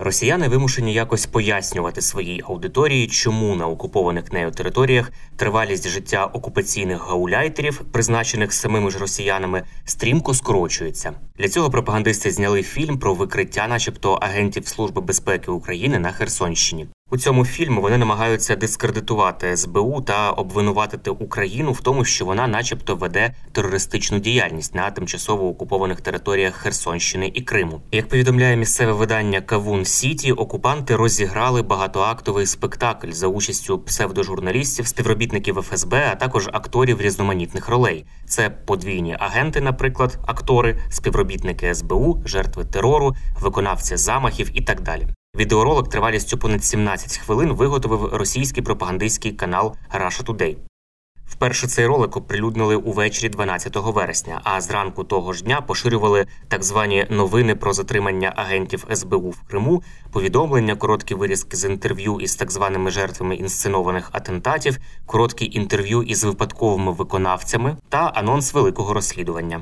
Росіяни вимушені якось пояснювати своїй аудиторії, чому на окупованих нею територіях тривалість життя окупаційних гауляйтерів, призначених самими ж росіянами, стрімко скорочується. Для цього пропагандисти зняли фільм про викриття, начебто, агентів Служби безпеки України на Херсонщині. У цьому фільмі вони намагаються дискредитувати СБУ та обвинуватити Україну в тому, що вона, начебто, веде терористичну діяльність на тимчасово окупованих територіях Херсонщини і Криму. Як повідомляє місцеве видання Кавун Сіті, окупанти розіграли багатоактовий спектакль за участю псевдожурналістів, співробітників ФСБ, а також акторів різноманітних ролей. Це подвійні агенти, наприклад, актори, співробітники СБУ, жертви терору, виконавці замахів і так далі. Відеоролик тривалістю понад 17 хвилин виготовив російський пропагандистський канал Russia Today. Вперше цей ролик оприлюднили увечері 12 вересня, а зранку того ж дня поширювали так звані новини про затримання агентів СБУ в Криму, повідомлення, короткі вирізки з інтерв'ю із так званими жертвами інсценованих атентатів, короткі інтерв'ю із випадковими виконавцями та анонс великого розслідування.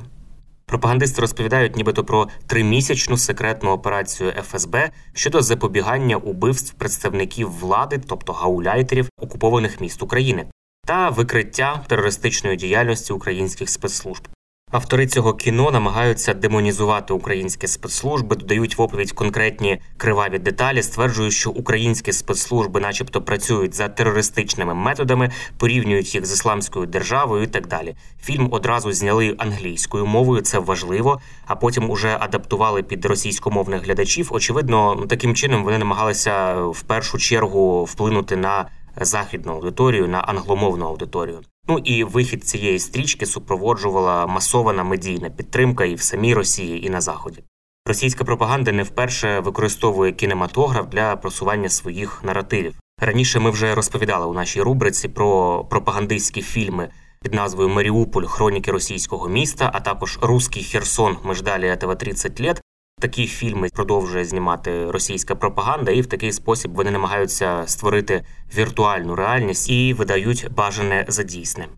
Пропагандисти розповідають, нібито про тримісячну секретну операцію ФСБ щодо запобігання убивств представників влади, тобто гауляйтерів окупованих міст України, та викриття терористичної діяльності українських спецслужб. Автори цього кіно намагаються демонізувати українські спецслужби, додають в оповідь конкретні криваві деталі, стверджують, що українські спецслужби, начебто, працюють за терористичними методами, порівнюють їх з ісламською державою і так далі. Фільм одразу зняли англійською мовою, це важливо, а потім уже адаптували під російськомовних глядачів. Очевидно, таким чином вони намагалися в першу чергу вплинути на західну аудиторію, на англомовну аудиторію. Ну і вихід цієї стрічки супроводжувала масована медійна підтримка і в самій Росії, і на Заході. Російська пропаганда не вперше використовує кінематограф для просування своїх наративів. Раніше ми вже розповідали у нашій рубриці про пропагандистські фільми під назвою Маріуполь Хроніки російського міста, а також Руський Херсон. Ми ждали этого 30 лет. Такі фільми продовжує знімати російська пропаганда, і в такий спосіб вони намагаються створити віртуальну реальність і видають бажане за дійсне.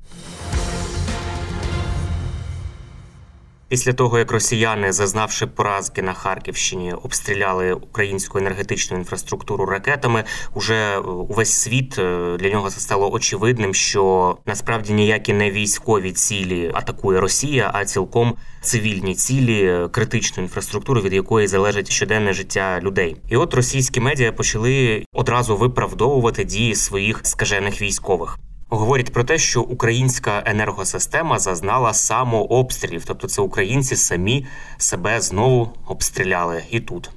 Після того, як росіяни, зазнавши поразки на Харківщині, обстріляли українську енергетичну інфраструктуру ракетами, уже увесь світ е, для нього стало очевидним, що насправді ніякі не військові цілі атакує Росія, а цілком цивільні цілі, е, критичну інфраструктуру, від якої залежить щоденне життя людей. І от російські медіа почали одразу виправдовувати дії своїх скажених військових. Говорять про те, що українська енергосистема зазнала самообстрілів, тобто це українці самі себе знову обстріляли і тут.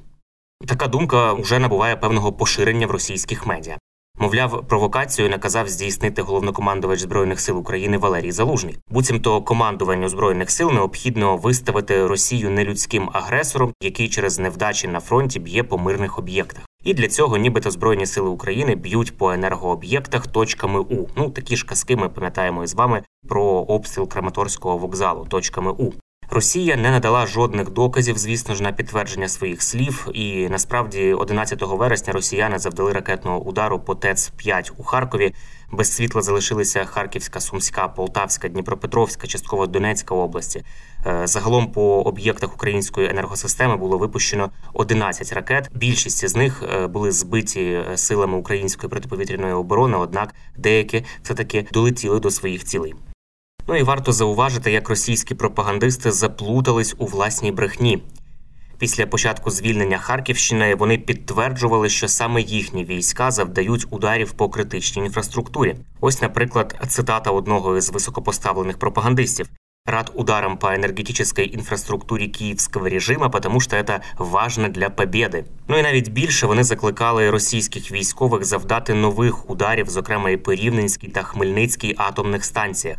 Така думка вже набуває певного поширення в російських медіа. Мовляв, провокацію наказав здійснити головнокомандувач збройних сил України Валерій Залужний. Буцімто командуванню збройних сил необхідно виставити Росію нелюдським агресором, який через невдачі на фронті б'є по мирних об'єктах. І для цього, нібито збройні сили України б'ють по енергооб'єктах точками У. Ну такі ж казки ми пам'ятаємо із вами про обстріл Краматорського вокзалу точками У. Росія не надала жодних доказів, звісно ж, на підтвердження своїх слів. І насправді, 11 вересня, росіяни завдали ракетного удару по ТЕЦ 5 у Харкові. Без світла залишилися Харківська, Сумська, Полтавська, Дніпропетровська, частково Донецька області. Е, Загалом по об'єктах української енергосистеми було випущено 11 ракет. Більшість з них е, були збиті е, силами української протиповітряної оборони однак деякі все таки долетіли до своїх цілей. Ну і варто зауважити, як російські пропагандисти заплутались у власній брехні. Після початку звільнення Харківщини вони підтверджували, що саме їхні війська завдають ударів по критичній інфраструктурі. Ось, наприклад, цитата одного із високопоставлених пропагандистів: рад ударом по энергетической інфраструктурі київського режима, тому що це важно для побєди. Ну і навіть більше вони закликали російських військових завдати нових ударів, зокрема і по Рівненській та Хмельницькій атомних станціях.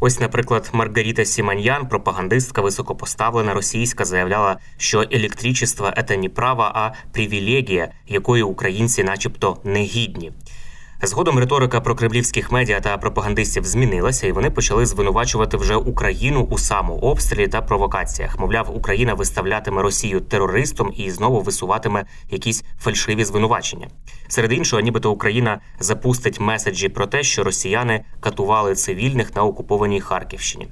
Ось, наприклад, Маргарита Сіманьян, пропагандистка високопоставлена російська, заявляла, що електричество – це не право, а привілегія, якої українці, начебто, не гідні. Згодом риторика про кремлівських медіа та пропагандистів змінилася, і вони почали звинувачувати вже Україну у самообстрілі та провокаціях. Мовляв, Україна виставлятиме Росію терористом і знову висуватиме якісь фальшиві звинувачення. Серед іншого, нібито Україна запустить меседжі про те, що росіяни катували цивільних на окупованій Харківщині.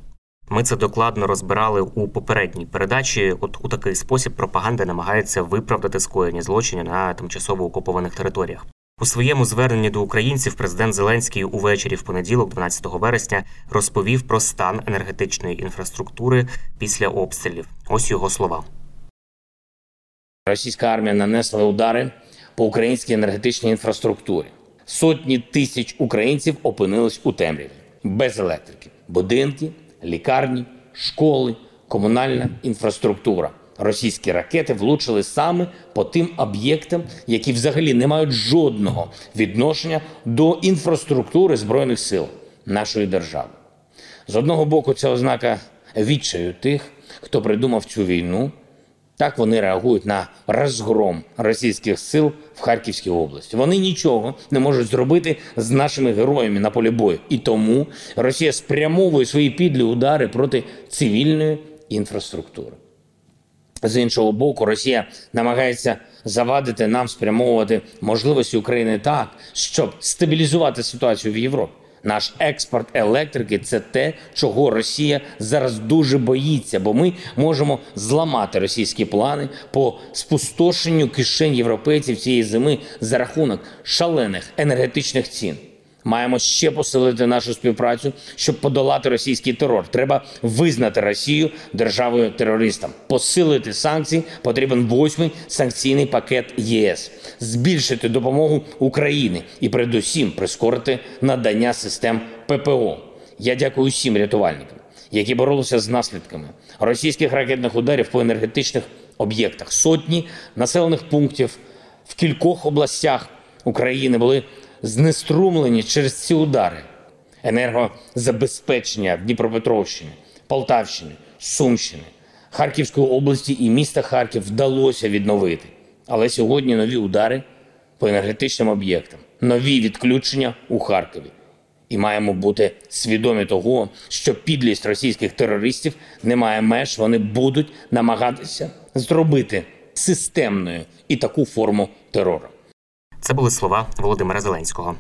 Ми це докладно розбирали у попередній передачі. От у такий спосіб пропаганда намагається виправдати скоєні злочини на тимчасово окупованих територіях. У своєму зверненні до українців президент Зеленський увечері в понеділок, 12 вересня, розповів про стан енергетичної інфраструктури після обстрілів. Ось його слова. Російська армія нанесла удари по українській енергетичній інфраструктурі. Сотні тисяч українців опинились у темряві без електрики, будинки, лікарні, школи, комунальна інфраструктура російські ракети влучили саме по тим об'єктам, які взагалі не мають жодного відношення до інфраструктури збройних сил нашої держави. З одного боку, це ознака відчаю тих, хто придумав цю війну. Так вони реагують на розгром російських сил в Харківській області. Вони нічого не можуть зробити з нашими героями на полі бою. І тому Росія спрямовує свої підлі удари проти цивільної інфраструктури. З іншого боку, Росія намагається завадити нам спрямовувати можливості України так, щоб стабілізувати ситуацію в Європі. Наш експорт електрики це те, чого Росія зараз дуже боїться, бо ми можемо зламати російські плани по спустошенню кишень європейців цієї зими за рахунок шалених енергетичних цін. Маємо ще посилити нашу співпрацю, щоб подолати російський терор. Треба визнати Росію державою терористом. Посилити санкції потрібен восьмий санкційний пакет ЄС, збільшити допомогу Україні і, передусім, прискорити надання систем ППО. Я дякую всім рятувальникам, які боролися з наслідками російських ракетних ударів по енергетичних об'єктах. Сотні населених пунктів в кількох областях України були знеструмлені через ці удари. Енергозабезпечення в Дніпропетровщині, Полтавщині, Сумщини, Харківської області і міста Харків вдалося відновити. Але сьогодні нові удари по енергетичним об'єктам, нові відключення у Харкові. І маємо бути свідомі того, що підлість російських терористів не має меж. Вони будуть намагатися зробити системною і таку форму терору. Це були слова Володимира Зеленського.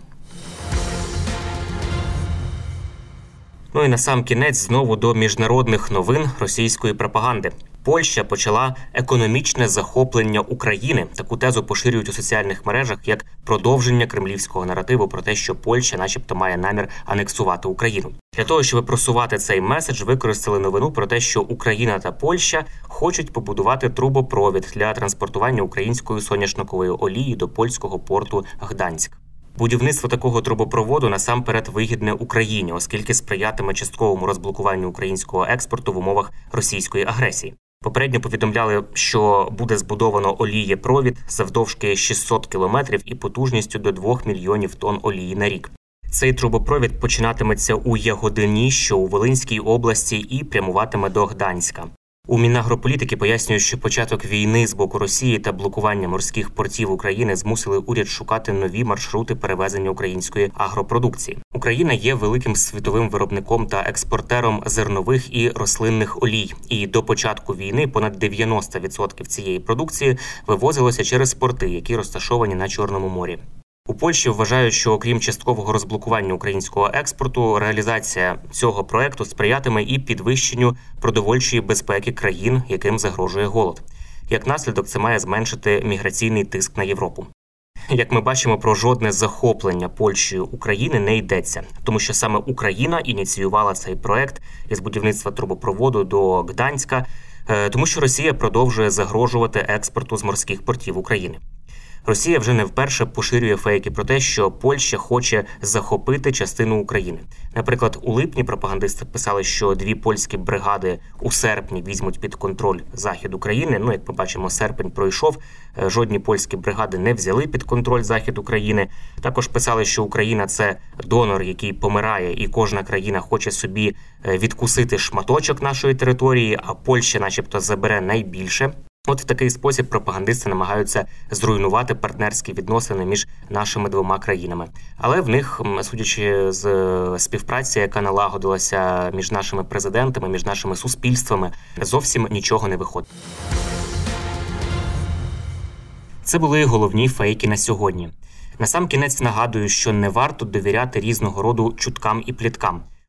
Ну і на сам кінець знову до міжнародних новин російської пропаганди. Польща почала економічне захоплення України. Таку тезу поширюють у соціальних мережах як продовження кремлівського наративу про те, що Польща, начебто, має намір анексувати Україну. Для того щоб просувати цей меседж, використали новину про те, що Україна та Польща хочуть побудувати трубопровід для транспортування української соняшникової олії до польського порту Гданськ. Будівництво такого трубопроводу насамперед вигідне Україні, оскільки сприятиме частковому розблокуванню українського експорту в умовах російської агресії. Попередньо повідомляли, що буде збудовано олієпровід завдовжки 600 кілометрів і потужністю до 2 мільйонів тонн олії на рік. Цей трубопровід починатиметься у Ягодині, що у Волинській області, і прямуватиме до Гданська. У Мінагрополітики пояснюють, що початок війни з боку Росії та блокування морських портів України змусили уряд шукати нові маршрути перевезення української агропродукції. Україна є великим світовим виробником та експортером зернових і рослинних олій. І до початку війни понад 90% цієї продукції вивозилося через порти, які розташовані на Чорному морі. У Польщі вважають, що окрім часткового розблокування українського експорту, реалізація цього проекту сприятиме і підвищенню продовольчої безпеки країн, яким загрожує голод. Як наслідок, це має зменшити міграційний тиск на Європу. Як ми бачимо, про жодне захоплення Польщею України не йдеться, тому що саме Україна ініціювала цей проект із будівництва трубопроводу до Гданська, е, тому що Росія продовжує загрожувати експорту з морських портів України. Росія вже не вперше поширює фейки про те, що Польща хоче захопити частину України. Наприклад, у липні пропагандисти писали, що дві польські бригади у серпні візьмуть під контроль захід України. Ну, як ми бачимо, серпень пройшов. Е, жодні польські бригади не взяли під контроль захід України. Також писали, що Україна це донор, який помирає, і кожна країна хоче собі е, відкусити шматочок нашої території, а Польща, начебто, забере найбільше. От в такий спосіб пропагандисти намагаються зруйнувати партнерські відносини між нашими двома країнами. Але в них, судячи з е, співпраці, яка налагодилася між нашими президентами, між нашими суспільствами, зовсім нічого не виходить. Це були головні фейки на сьогодні. Насамкінець нагадую, що не варто довіряти різного роду чуткам і пліткам.